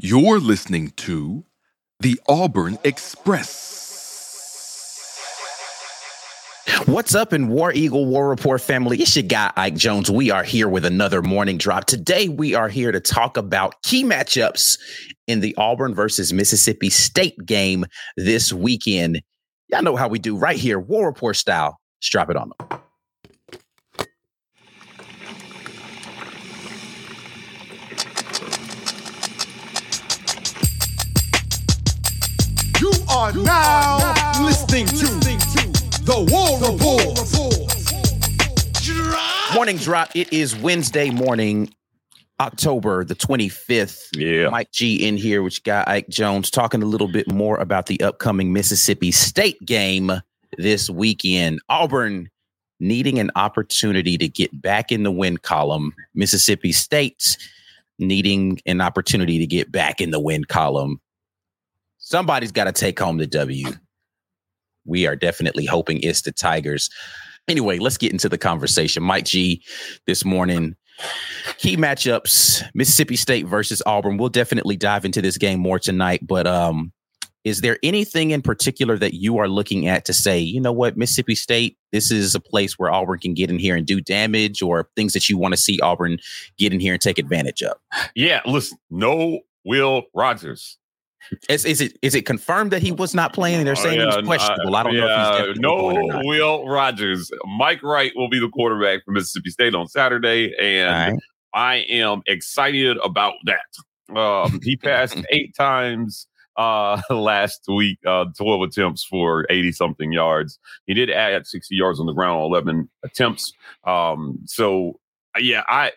You're listening to the Auburn Express. What's up in War Eagle War Report family? It's your guy, Ike Jones. We are here with another morning drop. Today, we are here to talk about key matchups in the Auburn versus Mississippi State game this weekend. Y'all know how we do right here, War Report style. Strap it on them. Are now listening to the War Report. Morning drop. It is Wednesday morning, October the 25th. Yeah. Mike G in here, which guy Ike Jones talking a little bit more about the upcoming Mississippi State game this weekend. Auburn needing an opportunity to get back in the win column. Mississippi State's needing an opportunity to get back in the win column. Somebody's got to take home the W. We are definitely hoping it's the Tigers. Anyway, let's get into the conversation. Mike G this morning. Key matchups, Mississippi State versus Auburn. We'll definitely dive into this game more tonight, but um is there anything in particular that you are looking at to say, you know what, Mississippi State, this is a place where Auburn can get in here and do damage or things that you want to see Auburn get in here and take advantage of? Yeah, listen, no Will Rogers. Is, is it is it confirmed that he was not playing? They're saying Uh, it yeah, was questionable. I don't know if he's yeah, no. Will Rogers. Mike Wright will be the quarterback for Mississippi State on Saturday, and right. I am excited about that. Um, he passed eight times uh, last week, uh, 12 attempts for 80 something yards. He did add 60 yards on the ground on 11 attempts. Um, so, yeah, I,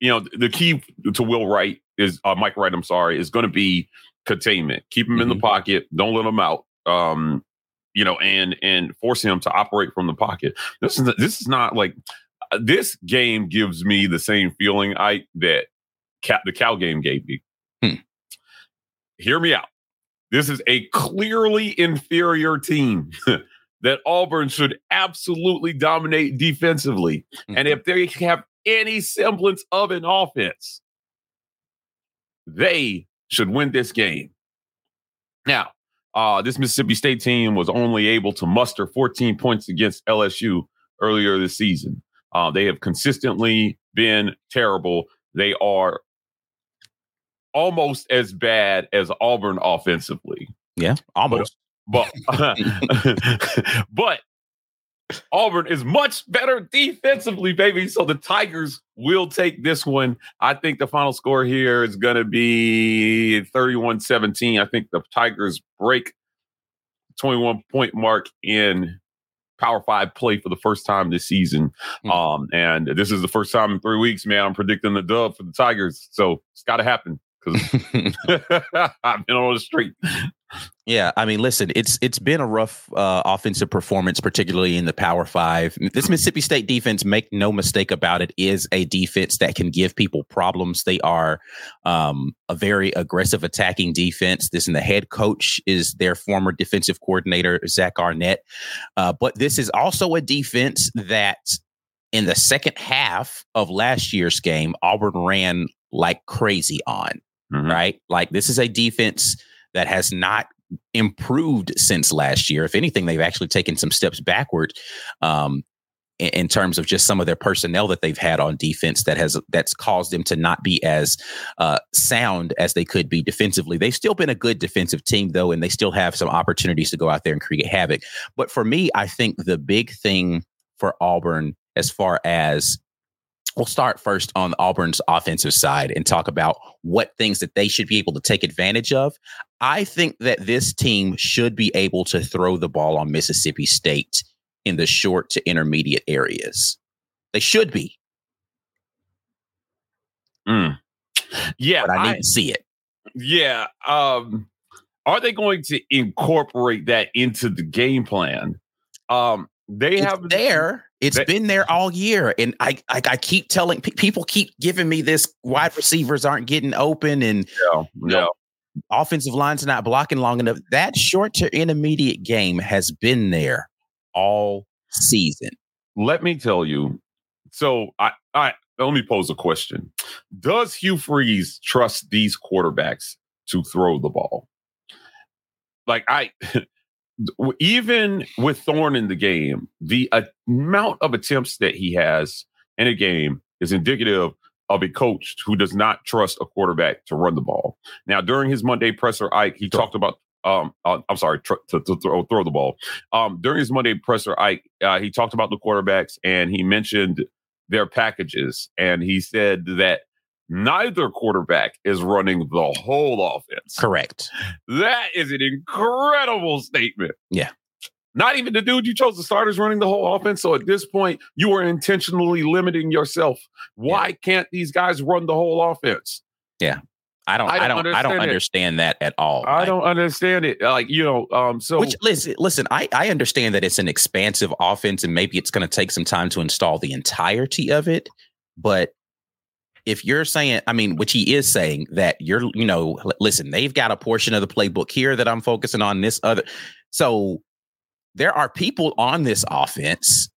you know, the key to Will Wright is, uh, Mike Wright, I'm sorry, is going to be containment. Keep him in the pocket. Don't let him out. Um, you know, and and force him to operate from the pocket. This is this is not like uh, this game gives me the same feeling I that Cal, the Cal game gave me. Hmm. Hear me out. This is a clearly inferior team that Auburn should absolutely dominate defensively. And if they have any semblance of an offense, they should win this game. Now, uh, this Mississippi State team was only able to muster 14 points against LSU earlier this season. Uh, they have consistently been terrible. They are almost as bad as Auburn offensively. Yeah, almost. But but Auburn is much better defensively, baby. So the Tigers will take this one. I think the final score here is going to be 31 17. I think the Tigers break 21 point mark in Power Five play for the first time this season. Um, and this is the first time in three weeks, man. I'm predicting the dub for the Tigers. So it's got to happen because I've been on the street. Yeah, I mean, listen, it's it's been a rough uh, offensive performance, particularly in the Power Five. This Mississippi State defense, make no mistake about it, is a defense that can give people problems. They are um, a very aggressive attacking defense. This and the head coach is their former defensive coordinator, Zach Arnett. Uh, but this is also a defense that, in the second half of last year's game, Auburn ran like crazy on. Right, like this is a defense that has not improved since last year. If anything, they've actually taken some steps backward. Um, in, in terms of just some of their personnel that they've had on defense that has that's caused them to not be as uh, sound as they could be defensively. They've still been a good defensive team though, and they still have some opportunities to go out there and create havoc. But for me, I think the big thing for Auburn as far as we'll start first on Auburn's offensive side and talk about what things that they should be able to take advantage of. I think that this team should be able to throw the ball on Mississippi State in the short to intermediate areas. They should be. Mm. Yeah, but I to see it. Yeah. Um, are they going to incorporate that into the game plan? Um, they have there. It's they, been there all year, and I I, I keep telling people keep giving me this wide receivers aren't getting open, and yeah, yeah. offensive lines not blocking long enough. That short to intermediate game has been there all season. Let me tell you. So I I let me pose a question: Does Hugh Freeze trust these quarterbacks to throw the ball? Like I. even with Thorne in the game, the amount of attempts that he has in a game is indicative of a coach who does not trust a quarterback to run the ball. Now, during his Monday presser, Ike, he talked about. Um, uh, I'm sorry, tr- to, to throw, throw, the ball. Um, during his Monday presser, Ike, uh, he talked about the quarterbacks and he mentioned their packages, and he said that neither quarterback is running the whole offense. Correct. That is an incredible statement. Yeah. Not even the dude you chose the starters running the whole offense. So at this point, you are intentionally limiting yourself. Why yeah. can't these guys run the whole offense? Yeah. I don't, I don't, I don't, I don't understand that at all. I, I don't understand it. Like you know, um, so which listen, listen, I I understand that it's an expansive offense, and maybe it's going to take some time to install the entirety of it. But if you're saying, I mean, which he is saying that you're, you know, listen, they've got a portion of the playbook here that I'm focusing on this other. So there are people on this offense,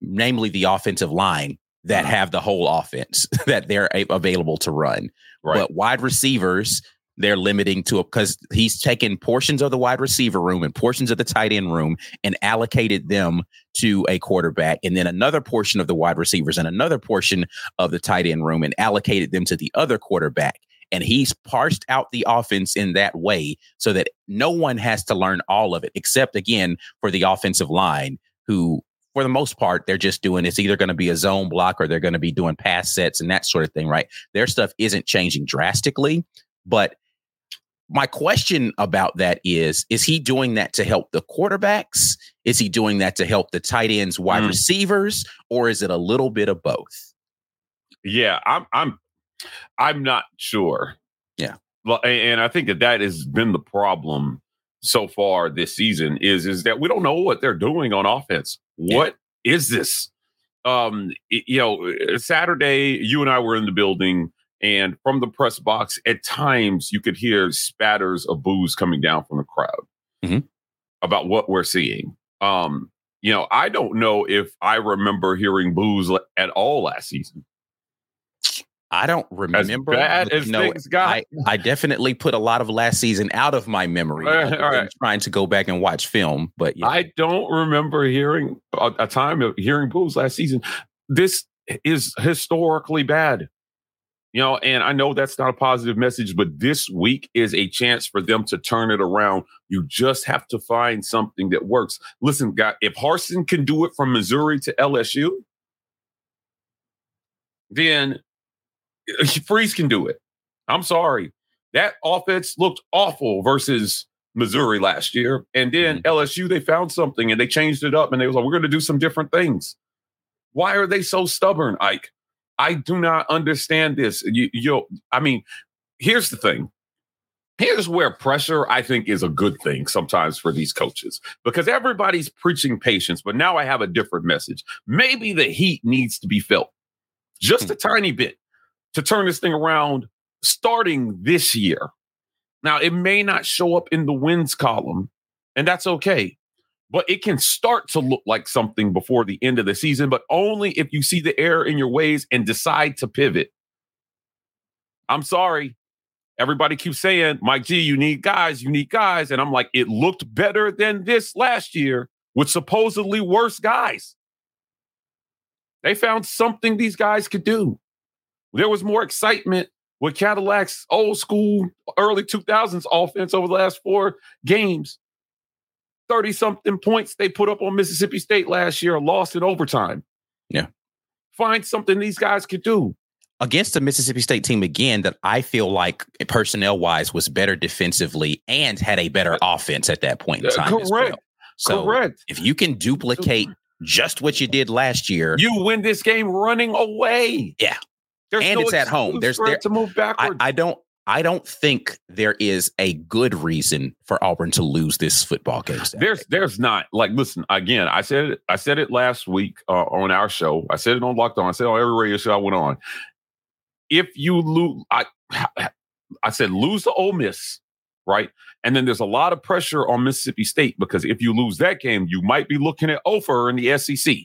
namely the offensive line, that mm-hmm. have the whole offense that they're available to run. Right. But wide receivers, they're limiting to because he's taken portions of the wide receiver room and portions of the tight end room and allocated them to a quarterback, and then another portion of the wide receivers and another portion of the tight end room and allocated them to the other quarterback. And he's parsed out the offense in that way so that no one has to learn all of it, except again for the offensive line, who for the most part, they're just doing it's either going to be a zone block or they're going to be doing pass sets and that sort of thing, right? Their stuff isn't changing drastically, but my question about that is is he doing that to help the quarterbacks? Is he doing that to help the tight ends wide mm. receivers or is it a little bit of both? Yeah i'm i'm i'm not sure. Yeah. And i think that that has been the problem so far this season is is that we don't know what they're doing on offense. What yeah. is this? Um you know saturday you and i were in the building and from the press box, at times you could hear spatters of boos coming down from the crowd mm-hmm. about what we're seeing. Um, you know, I don't know if I remember hearing boos at all last season. I don't remember. As bad as know, things got. I, I, definitely put a lot of last season out of my memory. All right, all right. Trying to go back and watch film, but yeah. I don't remember hearing a, a time of hearing boos last season. This is historically bad. You know, and I know that's not a positive message, but this week is a chance for them to turn it around. You just have to find something that works. Listen, guy, if Harsin can do it from Missouri to LSU, then Freeze can do it. I'm sorry. That offense looked awful versus Missouri last year. And then mm-hmm. LSU, they found something and they changed it up and they was like, we're going to do some different things. Why are they so stubborn, Ike? I do not understand this. You, you, I mean, here's the thing. Here's where pressure, I think, is a good thing sometimes for these coaches because everybody's preaching patience. But now I have a different message. Maybe the heat needs to be felt just hmm. a tiny bit to turn this thing around starting this year. Now, it may not show up in the wins column, and that's okay but it can start to look like something before the end of the season, but only if you see the error in your ways and decide to pivot. I'm sorry. Everybody keeps saying, Mike G, you need guys, you need guys. And I'm like, it looked better than this last year with supposedly worse guys. They found something these guys could do. There was more excitement with Cadillac's old school early 2000s offense over the last four games. 30 something points they put up on Mississippi State last year, lost in overtime. Yeah. Find something these guys could do. Against the Mississippi State team again that I feel like personnel wise was better defensively and had a better offense at that point in time. correct. as well. So Correct. if you can duplicate just what you did last year, You win this game running away. Yeah. There's And no it's at home. There's- there- to move I, backwards. I don't I don't think there is a good reason for Auburn to lose this football game. Saturday. There's there's not like listen again. I said it. I said it last week uh, on our show. I said it on Locked On. I said on every radio show I went on. If you lose, I I said lose to Ole Miss, right? And then there's a lot of pressure on Mississippi State because if you lose that game, you might be looking at Ofer in the SEC.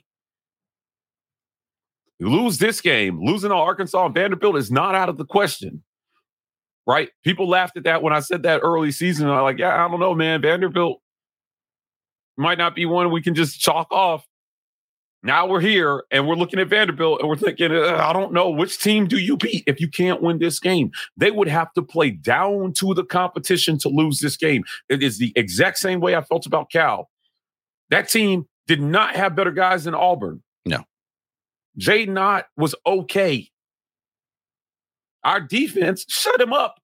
You lose this game, losing to Arkansas and Vanderbilt is not out of the question. Right? People laughed at that when I said that early season. I'm like, yeah, I don't know, man. Vanderbilt might not be one we can just chalk off. Now we're here and we're looking at Vanderbilt and we're thinking, uh, I don't know which team do you beat if you can't win this game. They would have to play down to the competition to lose this game. It is the exact same way I felt about Cal. That team did not have better guys than Auburn. No. Jaydn Ott was okay. Our defense shut him up.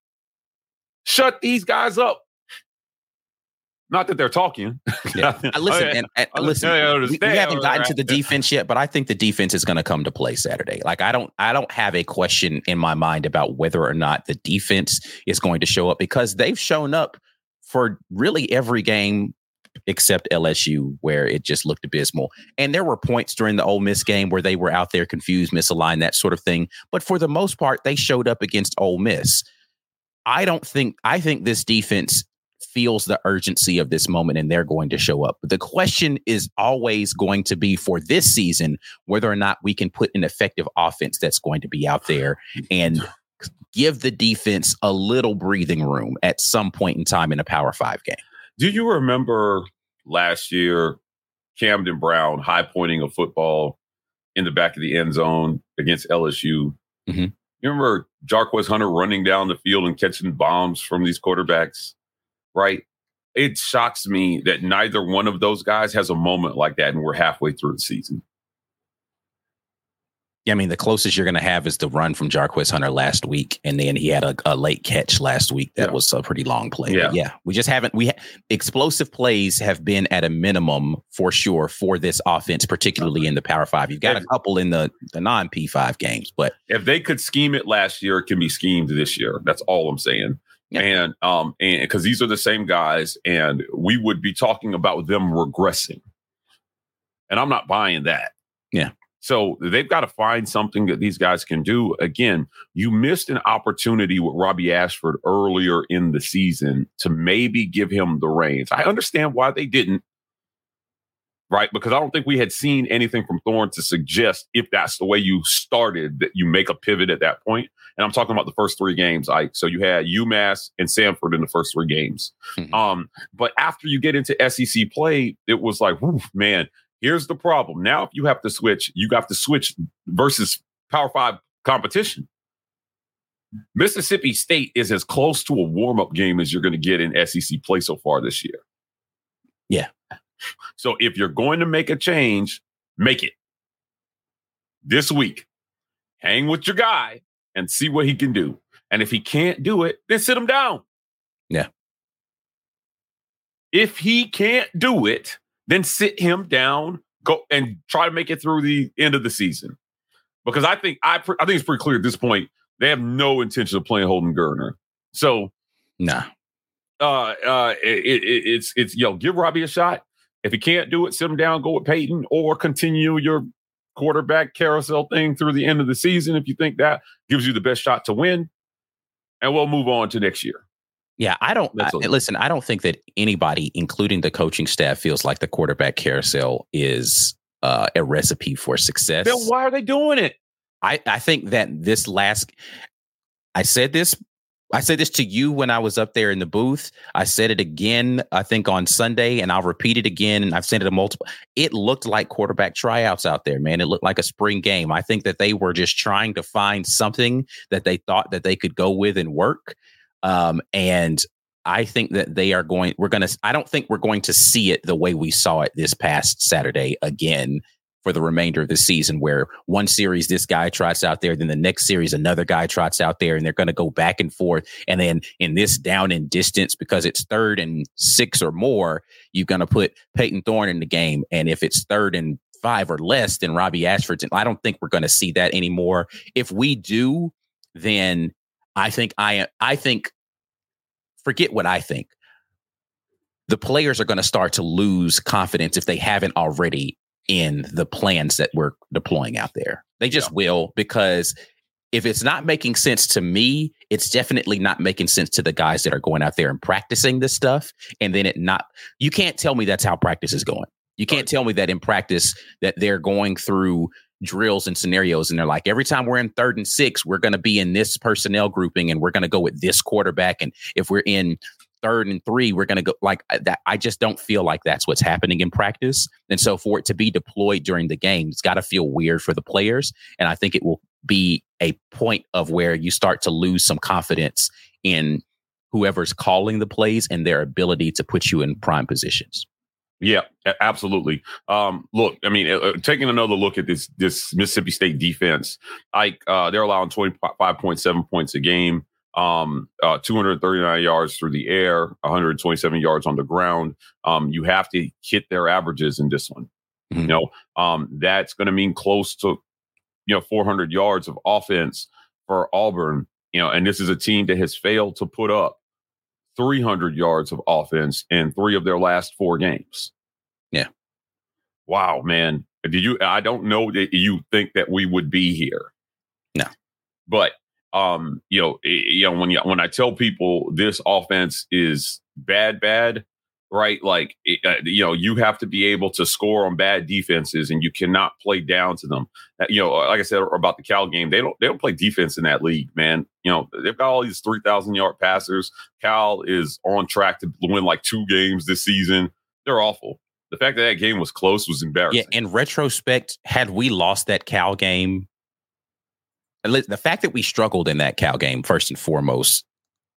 Shut these guys up. Not that they're talking. Yeah. Uh, listen, Oh, and, and listen, we- we, haven't gotten to the defense yet, but I think the defense is going to come to play Saturday. Like I don't, I don't have a question in my mind about whether or not the defense is going to show up because they've shown up for really every game except LSU, where it just looked abysmal. And there were points during the Ole Miss game where they were out there confused, misaligned, that sort of thing. But for the most part, they showed up against Ole Miss. I don't think I think this defense feels the urgency of this moment and they're going to show up. But the question is always going to be for this season whether or not we can put an effective offense that's going to be out there and give the defense a little breathing room at some point in time in a Power 5 game. Do you remember last year Camden Brown high pointing a football in the back of the end zone against LSU? Mhm. You remember Jarquez Hunter running down the field and catching bombs from these quarterbacks? Right. It shocks me that neither one of those guys has a moment like that, and we're halfway through the season. Yeah, I mean, the closest you're going to have is the run from Jarquez Hunter last week, and then he had a, a late catch last week that Yeah. was a pretty long play. Yeah. Yeah, we just haven't. We ha- explosive plays have been at a minimum for sure for this offense, particularly in the Power Five. You've got a couple in the the non P five games, but If they could scheme it last year, it can be schemed this year. That's all I'm saying. Yeah. And um, and because these are the same guys, and we would be talking about them regressing. And I'm not buying that. Yeah. So they've got to find something that these guys can do. Again, you missed an opportunity with Robbie Ashford earlier in the season to maybe give him the reins. I understand why they didn't, right? Because I don't think we had seen anything from Thorne to suggest if that's the way you started that you make a pivot at that point. And I'm talking about the first three games, Ike. So you had UMass and Samford in the first three games. Mhm. Um, but after you get into SEC play, it was like, man, here's the problem. Now, if you have to switch, you have to switch versus Power Five competition. Mississippi State is as close to a warm up game as you're going to get in SEC play so far this year. Yeah. So if you're going to make a change, make it this week. Hang with your guy and see what he can do. And if he can't do it, then sit him down. Yeah. If he can't do it, then sit him down, go and try to make it through the end of the season. Because I think I I think it's pretty clear at this point they have no intention of playing Holden Geriner. So nah. uh uh it, it, it's it's yo give Robbie a shot. If he can't do it, sit him down, go with Peyton, or continue your quarterback carousel thing through the end of the season if you think that gives you the best shot to win. And we'll move on to next year. Yeah, I don't I- listen. I don't think that anybody, including the coaching staff, feels like the quarterback carousel is uh, a recipe for success. Then why are they doing it? I, I think that this last, I said this I said this to you when I was up there in the booth. I said it again, I think on Sunday, and I'll repeat it again. And I've said it a multiple. It looked like quarterback tryouts out there, man. It looked like a spring game. I think that they were just trying to find something that they thought that they could go with and work. Um, and I think that they are going, we're going to, I don't think we're going to see it the way we saw it this past Saturday again for the remainder of the season, where one series this guy trots out there, then the next series another guy trots out there, and they're going to go back and forth. And then in this down in distance, because it's third and six or more, you're going to put Peyton Thorne in the game. And if it's third and five or less, then Robbie Ashford's. I don't think we're going to see that anymore. If we do, then I think I I think forget what I think. The players are going to start to lose confidence if they haven't already in the plans that we're deploying out there. They just yeah. will because if it's not making sense to me, it's definitely not making sense to the guys that are going out there and practicing this stuff. And then it not, you can't tell me that's how practice is going. You can't tell me that in practice that they're going through drills and scenarios and they're like every time we're in third and six we're going to be in this personnel grouping and we're going to go with this quarterback and if we're in third and three, we're going to go like that. I just don't feel like that's what's happening in practice. And so for it to be deployed during the game, it's got to feel weird for the players. And I think it will be a point of where you start to lose some confidence in whoever's calling the plays and their ability to put you in prime positions. Yeah, absolutely. Um, look, I mean, uh, uh, taking another look at this this Mississippi State defense, like uh, they're allowing twenty five point seven points a game um, uh, 239 yards through the air, 127 yards on the ground. Um, you have to hit their averages in this one. Mm-hmm. You know, um, that's going to mean close to, you know, 400 yards of offense for Auburn. You know, and this is a team that has failed to put up 300 yards of offense in three of their last four games. Yeah. Wow, man. Did you? I don't know that you think that we would be here. No. But um, you know, you know when you, when I tell people this offense is bad, bad, right? Like, uh, you know, you have to be able to score on bad defenses, and you cannot play down to them. Uh, you know, like I said about the Cal game, they don't they don't play defense in that league, man. You know, they've got all these three thousand yard passers. Cal is on track to win like two games this season. They're awful. The fact that that game was close was embarrassing. Yeah, in retrospect, had we lost that Cal game, the fact that we struggled in that Cal game, first and foremost,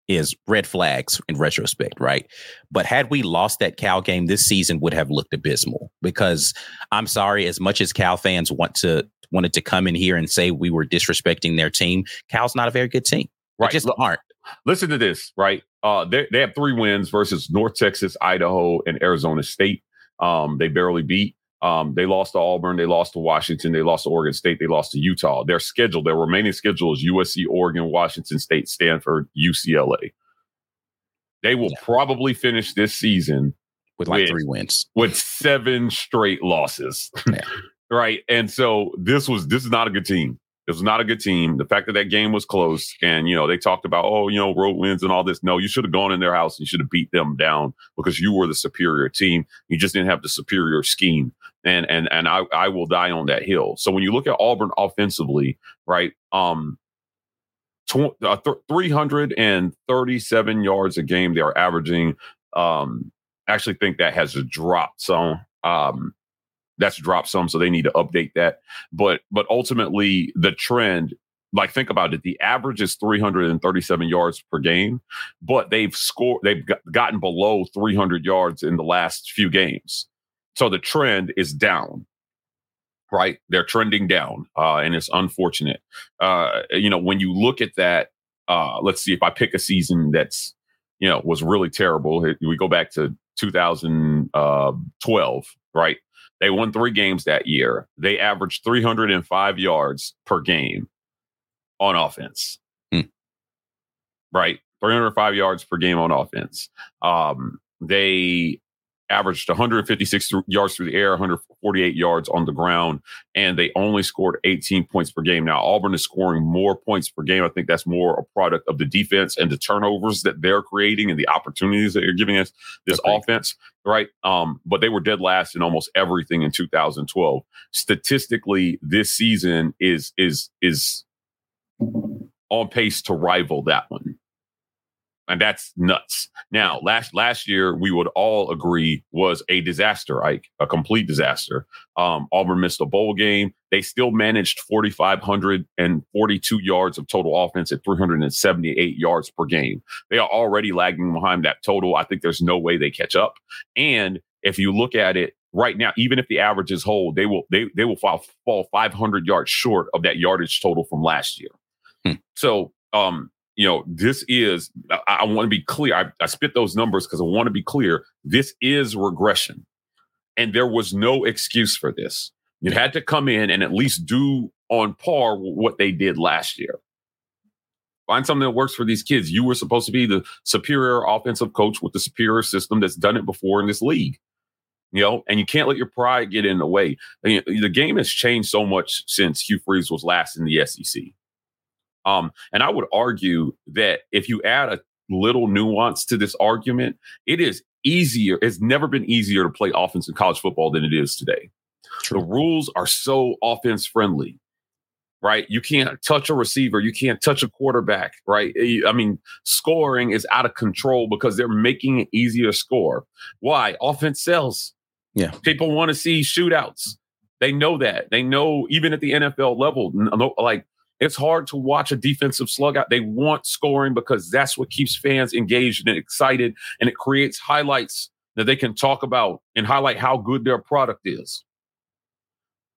is red flags in retrospect, right? But had we lost that Cal game, this season would have looked abysmal. Because I'm sorry, as much as Cal fans want to wanted to come in here and say we were disrespecting their team, Cal's not a very good team. Right. They just aren't. Listen to this, right? Uh, they, they have three wins versus North Texas, Idaho, and Arizona State. Um, they barely beat. Um, they lost to Auburn, they lost to Washington, they lost to Oregon State, they lost to Utah. Their schedule, their remaining schedule is USC, Oregon, Washington State, Stanford, UCLA. They will yeah. probably finish this season with like with, three wins, with seven straight losses. Yeah. right. And so this was this is not a good team. It was not a good team. The fact that that game was close and, you know, they talked about, oh, you know, road wins and all this. No, you should have gone in their house and you should have beat them down because you were the superior team. You just didn't have the superior scheme. And, and, and I, I will die on that hill. So when you look at Auburn offensively, right, um, tw- uh, th- 337 yards a game they are averaging. Um, actually think that has dropped some. Um, that's dropped some, so they need to update that. But but ultimately, the trend, like think about it, the average is 337 yards per game, but they've scored, they've gotten below 300 yards in the last few games. So the trend is down right? They're trending down, uh, and it's unfortunate. Uh, you know, when you look at that, uh, let's see if I pick a season that's, you know, was really terrible. We go back to 2012, uh, right? They won three games that year. They averaged 305 yards per game on offense. Hmm. Right? 305 yards per game on offense. Um, they averaged 156 yards through the air, 148 yards on the ground, and they only scored 18 points per game. Now, Auburn is scoring more points per game. I think that's more a product of the defense and the turnovers that they're creating and the opportunities that you're giving us this okay. offense, right? Um, but they were dead last in almost everything in 2012. Statistically, this season is is is on pace to rival that one and that's nuts. Now, last last year we would all agree was a disaster, Ike, a complete disaster. Um, Auburn missed a bowl game. They still managed 4,542 yards of total offense at 378 yards per game. They are already lagging behind that total. I think there's no way they catch up. And if you look at it right now, even if the averages hold, they will they they will fall, fall 500 yards short of that yardage total from last year. Hmm. So um you know, this is, I, I want to be clear. I, I spit those numbers because I want to be clear. This is regression. And there was no excuse for this. You had to come in and at least do on par with what they did last year. Find something that works for these kids. You were supposed to be the superior offensive coach with the superior system that's done it before in this league. You know, and you can't let your pride get in the way. I mean, the game has changed so much since Hugh Freeze was last in the SEC. Um, and I would argue that if you add a little nuance to this argument, it is easier. It's never been easier to play offense in college football than it is today. True. The rules are so offense friendly, right? You can't touch a receiver, you can't touch a quarterback, right? I mean, scoring is out of control because they're making it easier to score. Why? Offense sells. Yeah. People want to see shootouts. They know that. They know even at the NFL level, like it's hard to watch a defensive slug out. They want scoring because that's what keeps fans engaged and excited, and it creates highlights that they can talk about and highlight how good their product is.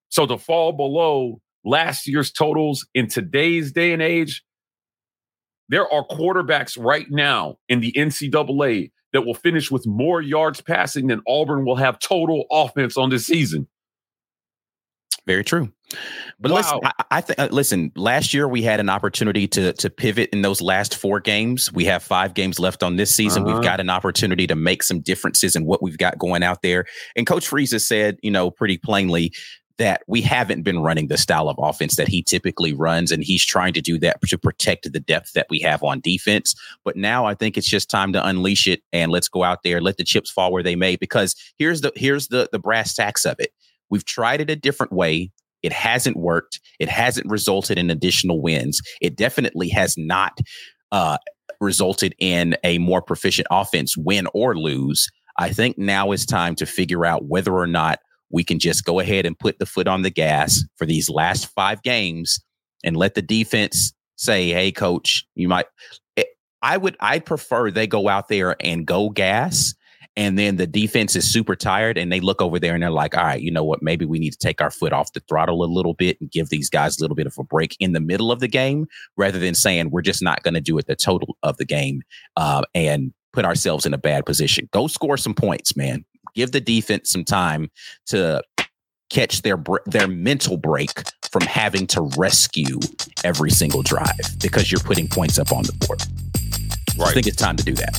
So to fall below last year's totals in today's day and age, there are quarterbacks right now in the NCAA that will finish with more yards passing than Auburn will have total offense on this season. Very true. But wow. listen, I, I think uh, listen. Last year we had an opportunity to to pivot in those last four games. We have five games left on this season. Uh-huh. We've got an opportunity to make some differences in what we've got going out there. And Coach Freeze has said, you know, pretty plainly that we haven't been running the style of offense that he typically runs, and he's trying to do that to protect the depth that we have on defense. But now I think it's just time to unleash it and let's go out there, let the chips fall where they may. Because here's the here's the the brass tacks of it We've tried it a different way. It hasn't worked. It hasn't resulted in additional wins. It definitely has not uh, resulted in a more proficient offense, win or lose. I think now is time to figure out whether or not we can just go ahead and put the foot on the gas for these last five games and let the defense say, "Hey, coach, you might." Eh, I would. I prefer they go out there and go gas and then the defense is super tired and they look over there and they're like, all right, you know what? Maybe we need to take our foot off the throttle a little bit and give these guys a little bit of a break in the middle of the game rather than saying we're just not going to do it the total of the game uh, and put ourselves in a bad position. Go score some points, man. Give the defense some time to catch their their mental break from having to rescue every single drive because you're putting points up on the board. Right. I think it's time to do that.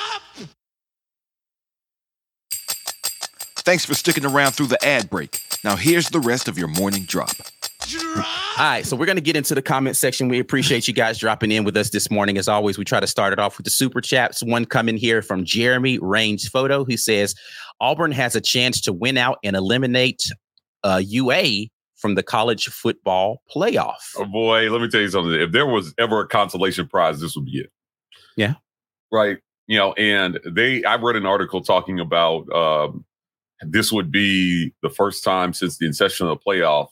Thanks for sticking around through the ad break. Now here's the rest of your morning drop. All right, so we're going to get into the comment section. We appreciate you guys dropping in with us this morning. As always, we try to start it off with the super chats. One coming here from Jeremy Range Photo, who says Auburn has a chance to win out and eliminate uh, UA from the college football playoff. Oh boy, let me tell you something. If there was ever a consolation prize, this would be it. Yeah right? You know, and they, I read an article talking about um, this would be the first time since the inception of the playoff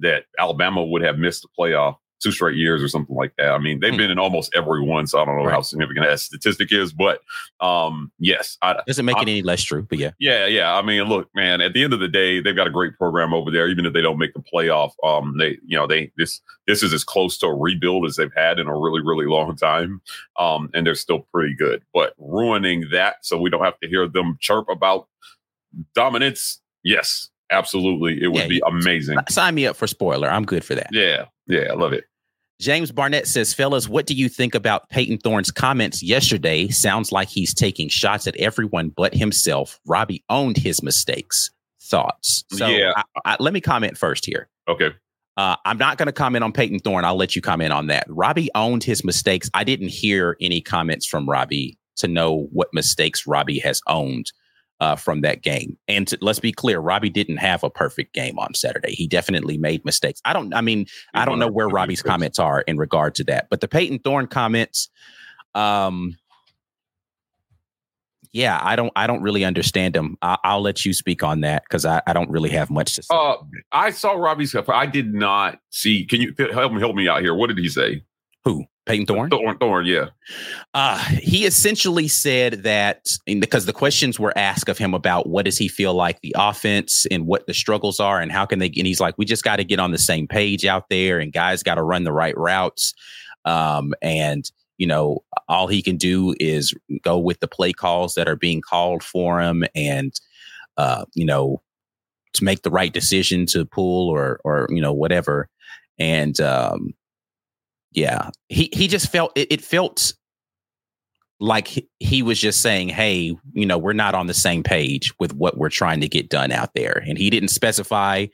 that Alabama would have missed the playoff two straight years or something like that. I mean, they've hmm. been in almost every one, so I don't know right. how significant that statistic is, but um, yes, I, doesn't make I, it any less true. But yeah, yeah, yeah. I mean, look, man, at the end of the day, they've got a great program over there. Even if they don't make the playoff, um, they, you know, they this this is as close to a rebuild as they've had in a really really long time, um, and they're still pretty good. But ruining that, so we don't have to hear them chirp about dominance. Yes, absolutely, it would yeah, be amazing. Sign me up for spoiler. I'm good for that. Yeah, yeah, I love it. James Barnett says, fellas, what do you think about Peyton Thorne's comments yesterday? Sounds like he's taking shots at everyone but himself. Robbie owned his mistakes. Thoughts? So Yeah. I, I, let me comment first here. Okay. Uh, I'm not going to comment on Peyton Thorne. I'll let you comment on that. Robbie owned his mistakes. I didn't hear any comments from Robbie to know what mistakes Robbie has owned uh, from that game. And to, let's be clear, Robbie didn't have a perfect game on Saturday. He definitely made mistakes. I don't. I mean, I don't know where Robbie's comments are in regard to that. But the Peyton Thorne comments, um, yeah, I don't. I don't really understand them. I, I'll let you speak on that because I, I don't really have much to say. Uh, I saw Robbie's. I did not see. Can you help me help me out here? What did he say? Who? Peyton Thorne? Thorne, Thorne, yeah. Uh, he essentially said that because the questions were asked of him about what does he feel like the offense and what the struggles are and how can they and he's like, we just got to get on the same page out there and guys got to run the right routes. Um, and you know, all he can do is go with the play calls that are being called for him and uh, you know, to make the right decision to pull or or you know, whatever. And um yeah, he he just felt it, it felt like he, he was just saying, "Hey, you know, we're not on the same page with what we're trying to get done out there," and he didn't specify,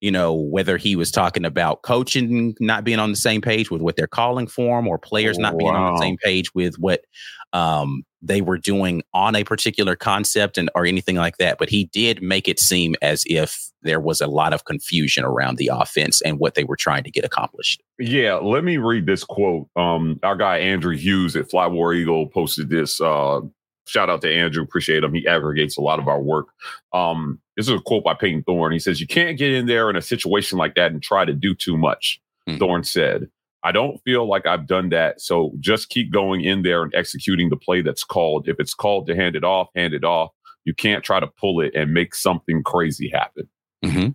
you know, whether he was talking about coaching not being on the same page with what they're calling for him, or players not being on the same page with what um, they were doing on a particular concept and or anything like that. But he did make it seem as if there was a lot of confusion around the offense and what they were trying to get accomplished. Yeah, let me read this quote. Um, our guy Andrew Hughes at Fly War Eagle posted this. Uh, shout out to Andrew, appreciate him. He aggregates a lot of our work. Um, this is a quote by Peyton Thorne. He says, "You can't get in there in a situation like that and try to do too much." Hmm. Thorne said, "I don't feel like I've done that, so just keep going in there and executing the play that's called. If it's called to hand it off, hand it off. You can't try to pull it and make something crazy happen." Mm-hmm.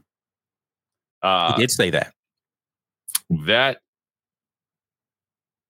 Uh, he did say that. that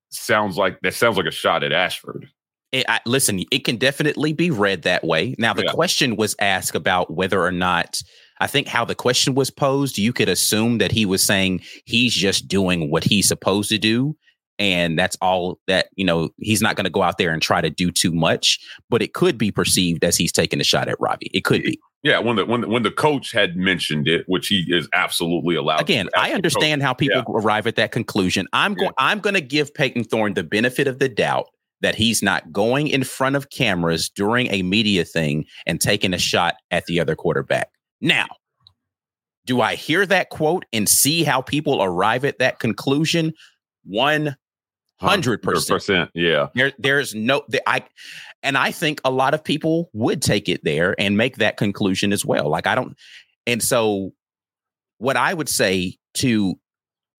sounds like that sounds like a shot at Ashford. it, I, listen, it can definitely be read that way. Now, the Yeah. question was asked about whether or not I think how the question was posed, you could assume that he was saying he's just doing what he's supposed to do. And that's all that, you know, he's not going to go out there and try to do too much, but it could be perceived as he's taking a shot at Robbie. It could be. Yeah, when the when the, when the coach had mentioned it, which he is absolutely allowed. Again, do, I understand how people Yeah. arrive at that conclusion. I'm going. I'm going to give Peyton Thorne the benefit of the doubt that he's not going in front of cameras during a media thing and taking a shot at the other quarterback. Now, do I hear that quote and see how people arrive at that conclusion? One. Hundred percent. Yeah, There, there's no. The, I, and I think a lot of people would take it there and make that conclusion as well. Like I don't, and so what I would say to,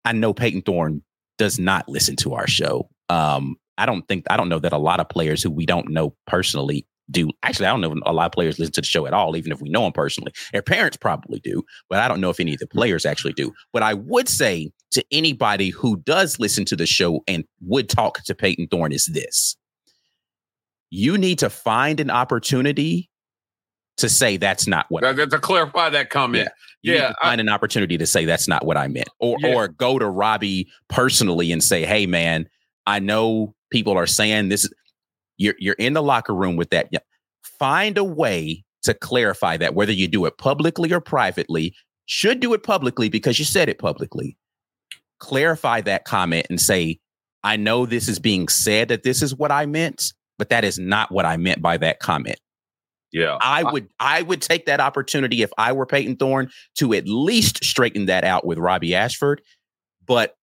I know Peyton Thorne does not listen to our show. Um, I don't think I don't know that a lot of players who we don't know personally do. Actually, I don't know a lot of players listen to the show at all, even if we know them personally. Their parents probably do, but I don't know if any of the players actually do. What I would say to anybody who does listen to the show and would talk to Peyton Thorne is this. You need to find an opportunity to say that's not what That- to clarify that comment. you need Yeah, to find an opportunity to say that's not what I meant, or Yeah. or go to Robbie personally and say, "Hey, man, I know people are saying this. You're you're in the locker room with that. Yeah. Find a way to clarify that, whether you do it publicly or privately. Should do it publicly because you said it publicly. Clarify that comment and say, "I know this is being said that this is what I meant, but that is not what I meant by that comment." yeah. I would I would take that opportunity if I were Peyton Thorne to at least straighten that out with Robbie Ashford, but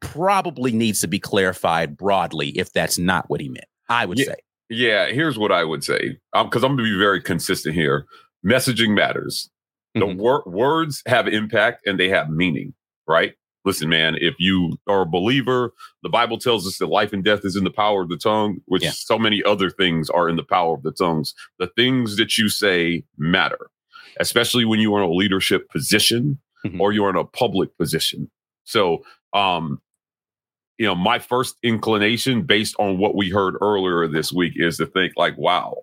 probably needs to be clarified broadly if that's not what he meant. I would Yeah. say. Yeah, here's what I would say. Because I'm going to be very consistent here. Messaging matters. The Mhm. wor- words have impact and they have meaning, right? Listen, man, if you are a believer, the Bible tells us that life and death is in the power of the tongue, which Yeah. so many other things are in the power of the tongues. The things that you say matter, especially when you are in a leadership position Mhm. or you're in a public position. So, um, you know, my first inclination based on what we heard earlier this week is to think like, wow,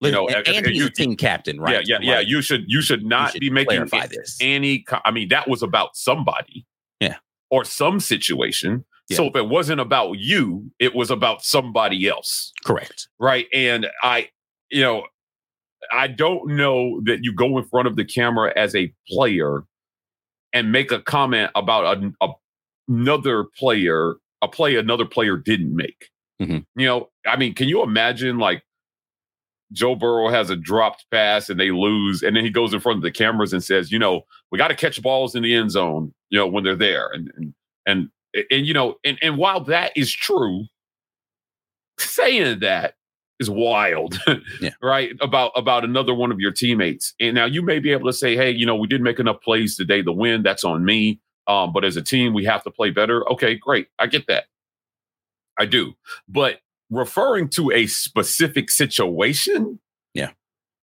you know, and, and- and you- a team captain, right? yeah, yeah, yeah. You should you should you not should be making this. any. I mean, that was about somebody. Yeah. or some situation. Yeah. So if it wasn't about you, it was about somebody else. Correct. Right. And I, you know, I don't know that you go in front of the camera as a player and make a comment about a, a, another player, a play another player didn't make. Mm-hmm. You know, I mean, can you imagine like Joe Burrow has a dropped pass and they lose, and then he goes in front of the cameras and says, you know, we got to catch balls in the end zone, you know, when they're there, and and and and you know, and and while that is true, saying that is wild, yeah. right? About about another one of your teammates, and now you may be able to say, hey, you know, we didn't make enough plays today to win. That's on me. Um, but as a team, we have to play better. Okay, great, I get that. I do, but referring to a specific situation yeah.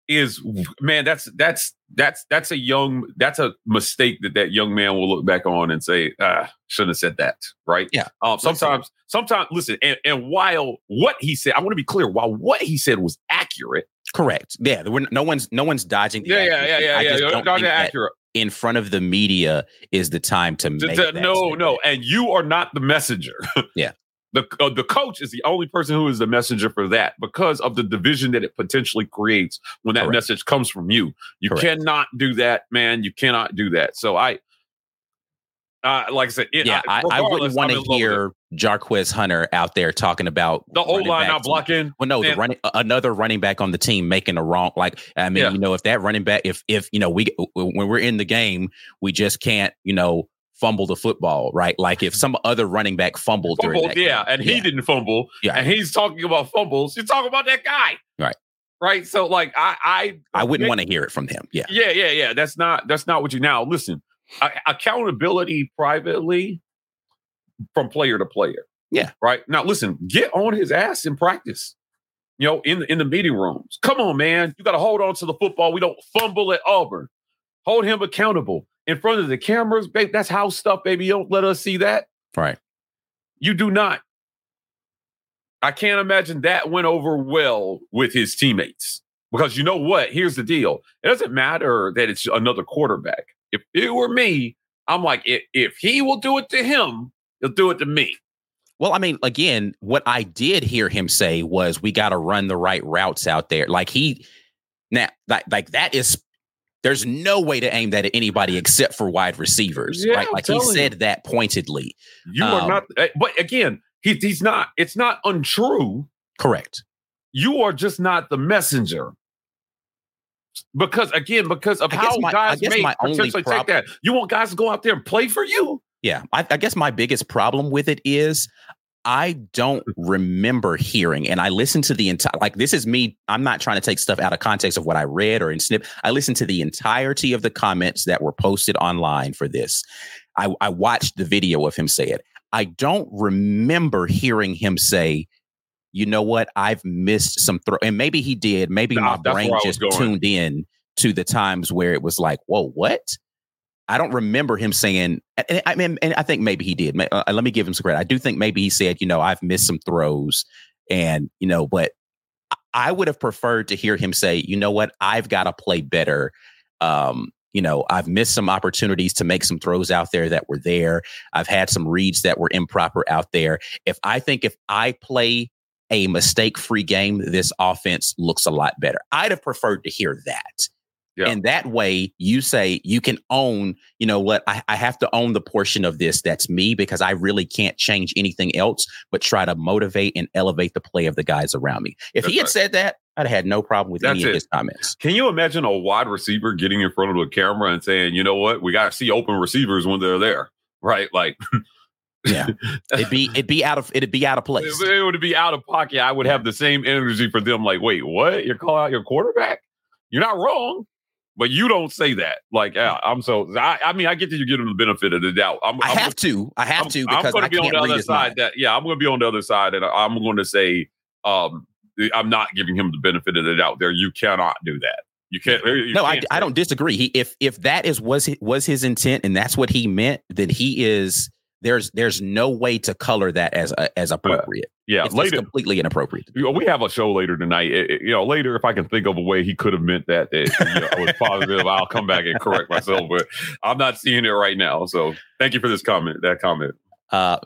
is man that's that's that's that's a young that's a mistake that that young man will look back on and say ah shouldn't have said that right? Yeah. Um sometimes sometimes listen and, and while what he said i want to be clear while what he said was accurate correct. Yeah no one's no one's dodging yeah, yeah yeah yeah yeah yeah dodging accurate. in front of the media is the time to make no statement. no and you are not the messenger. Yeah the uh, the coach is the only person who is the messenger for that because of the division that it potentially creates when that Correct. message comes from you. You Correct. cannot do that, man. You cannot do that. So I, uh, like I said, it, yeah, I, I, wouldn't want to hear Jarquez Hunter out there talking about the old line not blocking. Well, no, the running another running back on the team making a wrong. Like I mean, yeah. you know, if that running back, if if you know, we when we're in the game, we just can't, you know, fumble the football, right? Like if some other running back fumbled, fumbled yeah, and he didn't fumble, yeah, and he's talking about fumbles. You're talking about that guy, right? Right. So like I I I wouldn't want to hear it from him. Yeah. Yeah, yeah, yeah. That's not that's not what you now listen. accountability privately from player to player. Yeah. Right. Now listen, get on his ass in practice. You know, in in the meeting rooms. Come on, man. You got to hold on to the football. We don't fumble at Auburn. Hold him accountable in front of the cameras, babe. That's house stuff, baby. You don't let us see that. Right. You do not. I can't imagine that went over well with his teammates. Because you know what? Here's the deal. It doesn't matter that it's another quarterback. If it were me, I'm like, if, if he will do it to him, he'll do it to me. Well, I mean, again, what I did hear him say was we got to run the right routes out there. Like he now like like that is there's no way to aim that at anybody except for wide receivers, yeah, right? Like he said you. that pointedly. You um, are not, eh, but again, he, he's not. It's not untrue. Correct. You are just not the messenger. Because again, because of how my, guys may potentially take that, you want guys to go out there and play for you. Yeah, I, I guess my biggest problem with it is I don't remember hearing, and I listened to the entire. Like this is me. I'm not trying to take stuff out of context of what I read or in snip. I listened to the entirety of the comments that were posted online for this. I, I watched the video of him say it. I don't remember hearing him say, "You know what? I've missed some throw." And maybe he did. Maybe nah, my brain just tuned in to the times where it was like, "Whoa, what?" I don't remember him saying. And I mean, and I think maybe he did. Uh, let me give him some credit. I do think maybe he said, you know, I've missed some throws, and you know, but I would have preferred to hear him say, you know what, I've got to play better. Um, you know, I've missed some opportunities to make some throws out there that were there. I've had some reads that were improper out there. If I think if I play a mistake free game, this offense looks a lot better. I'd have preferred to hear that. Yeah. And that way you say you can own, you know what, I, I, have to own the portion of this that's me because I really can't change anything else, but try to motivate and elevate the play of the guys around me. If that's he had right. said that, I'd have had no problem with that's any it. of his comments. Can you imagine a wide receiver getting in front of a camera and saying, you know what, we got to see open receivers when they're there, right? Like, yeah, it'd be it'd be out of it'd be out of place. It would be out of pocket. I would have the same energy for them. Like, wait, what? You're calling out your quarterback? You're not wrong. But you don't say that. Like, yeah, I'm so. I, I mean, I get that you give him the benefit of the doubt. I'm, I I'm have to. I have I'm, to because I'm going to be on the other side. Mind. That yeah, I'm going to be on the other side, and I'm going to say, um, I'm not giving him the benefit of the doubt. There, you cannot do that. You can't. You no, can't I, I don't disagree. He if if that is was was his intent and that's what he meant, then he is there's there's no way to color that as uh, as appropriate. Yeah, it's later completely inappropriate. You know, we have a show later tonight. It, it, you know, later if I can think of a way he could have meant that, that you know, was positive, I'll come back and correct myself. But I'm not seeing it right now. So thank you for this comment. That comment. Uh,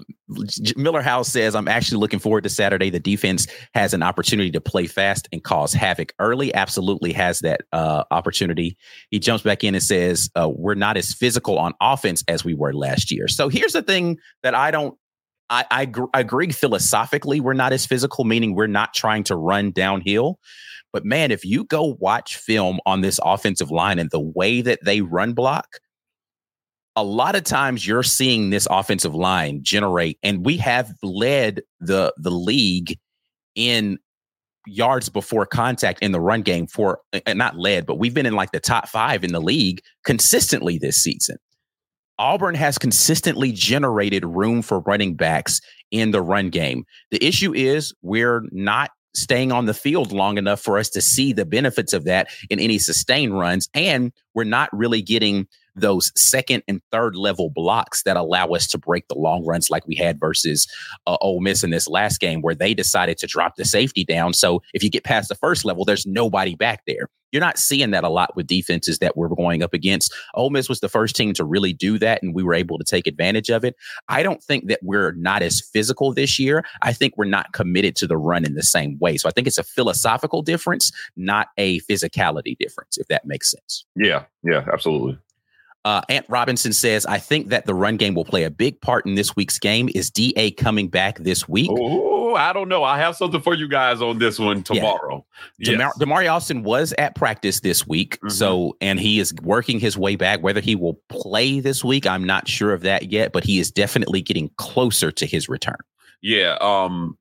Miller House says, I'm actually looking forward to Saturday. The defense has an opportunity to play fast and cause havoc early. Absolutely has that uh, opportunity. He jumps back in and says, uh, We're not as physical on offense as we were last year. So here's the thing that I don't. I, I, gr- I agree philosophically, we're not as physical, meaning we're not trying to run downhill. But man, if you go watch film on this offensive line and the way that they run block, a lot of times you're seeing this offensive line generate, and we have led the the league in yards before contact in the run game for uh, not led, but we've been in like the top five in the league consistently this season. Auburn has consistently generated room for running backs in the run game. The issue is we're not staying on the field long enough for us to see the benefits of that in any sustained runs. And we're not really getting those second and third level blocks that allow us to break the long runs like we had versus uh, Ole Miss in this last game where they decided to drop the safety down. So if you get past the first level, there's nobody back there. You're not seeing that a lot with defenses that we're going up against. Ole Miss was the first team to really do that, and we were able to take advantage of it. I don't think that we're not as physical this year. I think we're not committed to the run in the same way. So I think it's a philosophical difference, not a physicality difference, if that makes sense. Yeah, yeah, absolutely. Uh, Ant Robinson says, I think that the run game will play a big part in this week's game. Is DA coming back this week? Oh, I don't know. I have something for you guys on this one tomorrow. Yeah. Yes. Demar- Damari Alston was at practice this week. Mm-hmm. So, and he is working his way back. Whether he will play this week, I'm not sure of that yet, but he is definitely getting closer to his return. Yeah. Um,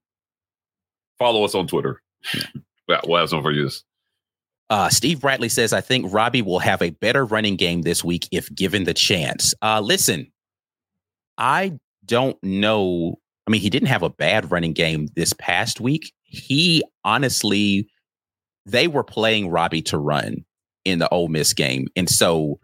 follow us on Twitter. Yeah. we'll have something for you. This. Uh, Steve Bradley says, I think Robbie will have a better running game this week if given the chance. Uh, listen, I don't know. I mean, he didn't have a bad running game this past week. He honestly, they were playing Robbie to run in the Ole Miss game. And so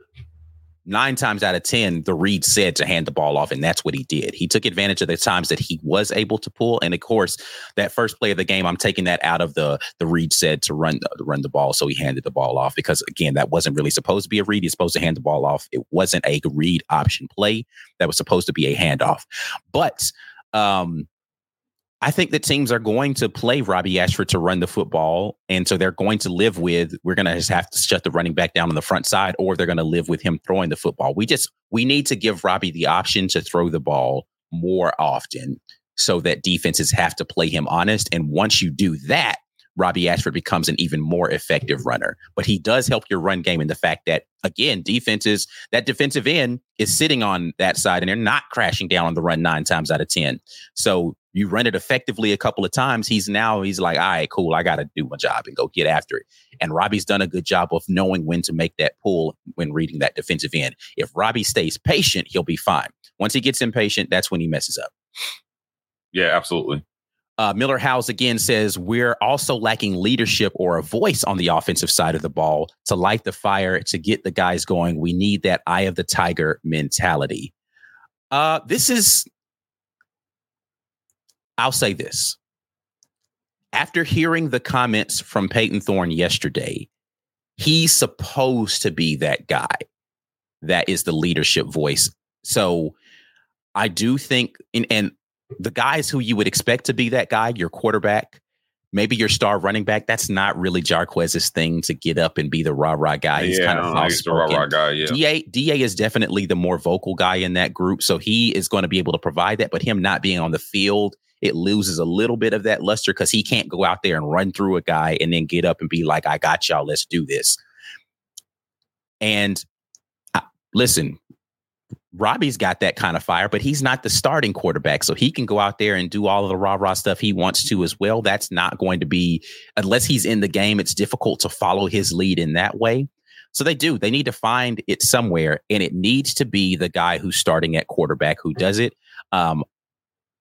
nine times out of 10, the read said to hand the ball off, and that's what he did. He took advantage of the times that he was able to pull. And of course, that first play of the game, I'm taking that out of the the read said to run to run the ball. So he handed the ball off because again, that wasn't really supposed to be a read. He's supposed to hand the ball off. It wasn't a read option play. That was supposed to be a handoff. But um I think that teams are going to play Robbie Ashford to run the football. And so they're going to live with, we're going to just have to shut the running back down on the front side, or they're going to live with him throwing the football. We just, we need to give Robbie the option to throw the ball more often so that defenses have to play him honest. And once you do that, Robbie Ashford becomes an even more effective runner. But he does help your run game in the fact that, again, defenses, that defensive end is sitting on that side and they're not crashing down on the run nine times out of 10. So you run it effectively a couple of times. He's now, he's like, all right, cool, I got to do my job and go get after it. And Robbie's done a good job of knowing when to make that pull when reading that defensive end. If Robbie stays patient, he'll be fine. Once he gets impatient, that's when he messes up. Yeah, absolutely. Uh, Miller House again says we're also lacking leadership or a voice on the offensive side of the ball to light the fire to get the guys going. We need that eye of the tiger mentality. Uh, this is, I'll say this. After hearing the comments from Payton Thorne yesterday, he's supposed to be that guy that is the leadership voice. So I do think, and, and the guys who you would expect to be that guy, your quarterback, maybe your star running back, that's not really Jarquez's thing to get up and be the rah rah guy. He's yeah, kind of he's the rah rah guy. Yeah. Da Da is definitely the more vocal guy in that group, so he is going to be able to provide that. But him not being on the field, it loses a little bit of that luster because he can't go out there and run through a guy and then get up and be like, "I got y'all, let's do this." And listen, Robbie's got that kind of fire, but he's not the starting quarterback. So he can go out there and do all of the rah rah stuff he wants to as well. That's not going to be, unless he's in the game, it's difficult to follow his lead in that way. So they do. They need to find it somewhere, and it needs to be the guy who's starting at quarterback who does it. Um,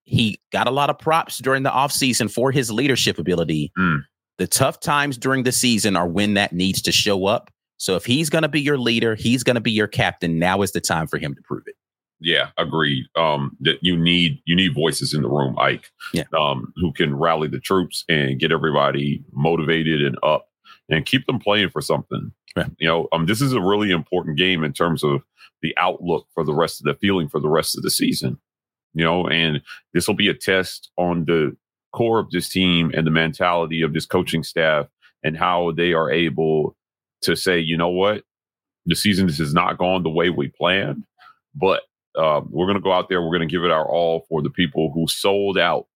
he got a lot of props during the offseason for his leadership ability. Mm. The tough times during the season are when that needs to show up. So if he's going to be your leader, he's going to be your captain. Now is the time for him to prove it. Yeah, agreed. Um, that you need you need voices in the room, Ike. Yeah. Um, who can rally the troops and get everybody motivated and up and keep them playing for something. Yeah. You know, um, this is a really important game in terms of the outlook for the rest of the feeling for the rest of the season. You know, and this will be a test on the core of this team and the mentality of this coaching staff and how they are able to say, you know what, the season has not gone the way we planned, but uh, we're going to go out there. We're going to give it our all for the people who sold out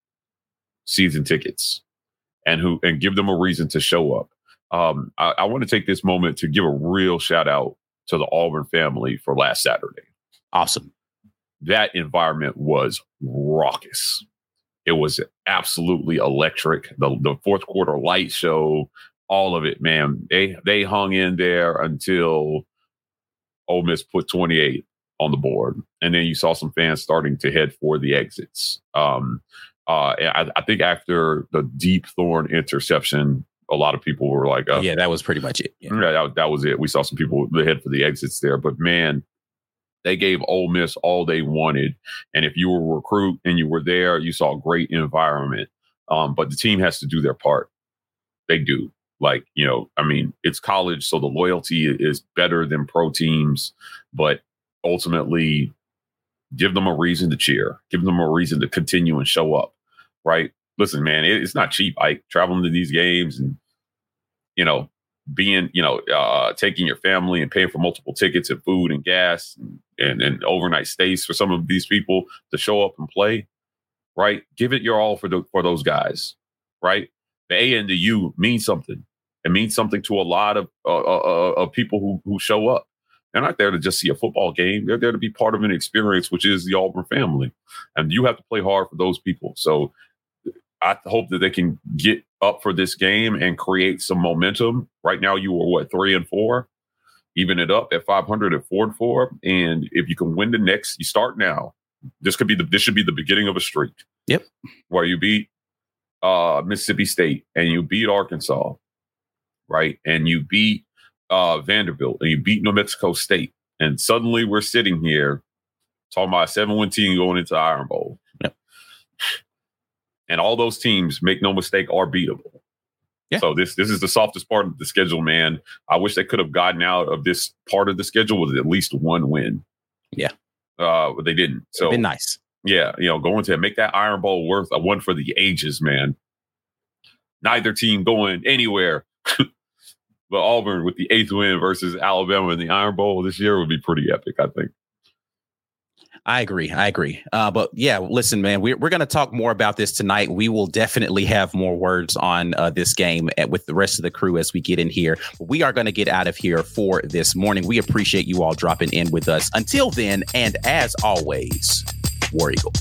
season tickets and who and give them a reason to show up. Um, I, I want to take this moment to give a real shout out to the Auburn family for last Saturday. Awesome. That environment was raucous. It was absolutely electric. The the fourth quarter light show, all of it, man. They they hung in there until Ole Miss put 28 on the board, and then you saw some fans starting to head for the exits. Um, uh, I, I think after the deep Thorne interception, a lot of people were like, uh, yeah, that was pretty much it. Yeah. yeah, that, that was it. We saw some people head for the exits there, but man, they gave Ole Miss all they wanted. And if you were a recruit and you were there, you saw a great environment. Um, but the team has to do their part. They do. Like, you know, I mean, it's college, so the loyalty is better than pro teams, but ultimately give them a reason to cheer, give them a reason to continue and show up. Right. Listen, man, it, it's not cheap. I traveling to these games and, you know, being, you know, uh, taking your family and paying for multiple tickets and food and gas and, and, overnight stays for some of these people to show up and play, right? Give it your all for the, for those guys, right? The A and the U means something. It means something to a lot of uh, uh, of people who who show up. They're not there to just see a football game. They're there to be part of an experience, which is the Auburn family, and you have to play hard for those people. So I hope that they can get up for this game and create some momentum. Right now, you are what three and four, even it up at five hundred at four and four. And if you can win the next, you start now. This could be the this should be the beginning of a streak. Yep. Where you beat uh, Mississippi State and you beat Arkansas, right? And you beat uh, Vanderbilt and you beat New Mexico State. And suddenly we're sitting here talking about a seven win team going into Iron Bowl. And all those teams, make no mistake, are beatable. Yeah. So this this is the softest part of the schedule, man. I wish they could have gotten out of this part of the schedule with at least one win. Yeah. Uh, but they didn't. So Been nice. yeah, you know, going to make that Iron Bowl worth a one for the ages, man. Neither team going anywhere. but Auburn with the eighth win versus Alabama in the Iron Bowl this year would be pretty epic, I think. I agree. I agree. Uh, but yeah, listen, man, we're, we're going to talk more about this tonight. We will definitely have more words on uh, this game at, with the rest of the crew as we get in here. We are going to get out of here for this morning. We appreciate you all dropping in with us. Until then, and as always, War Eagle.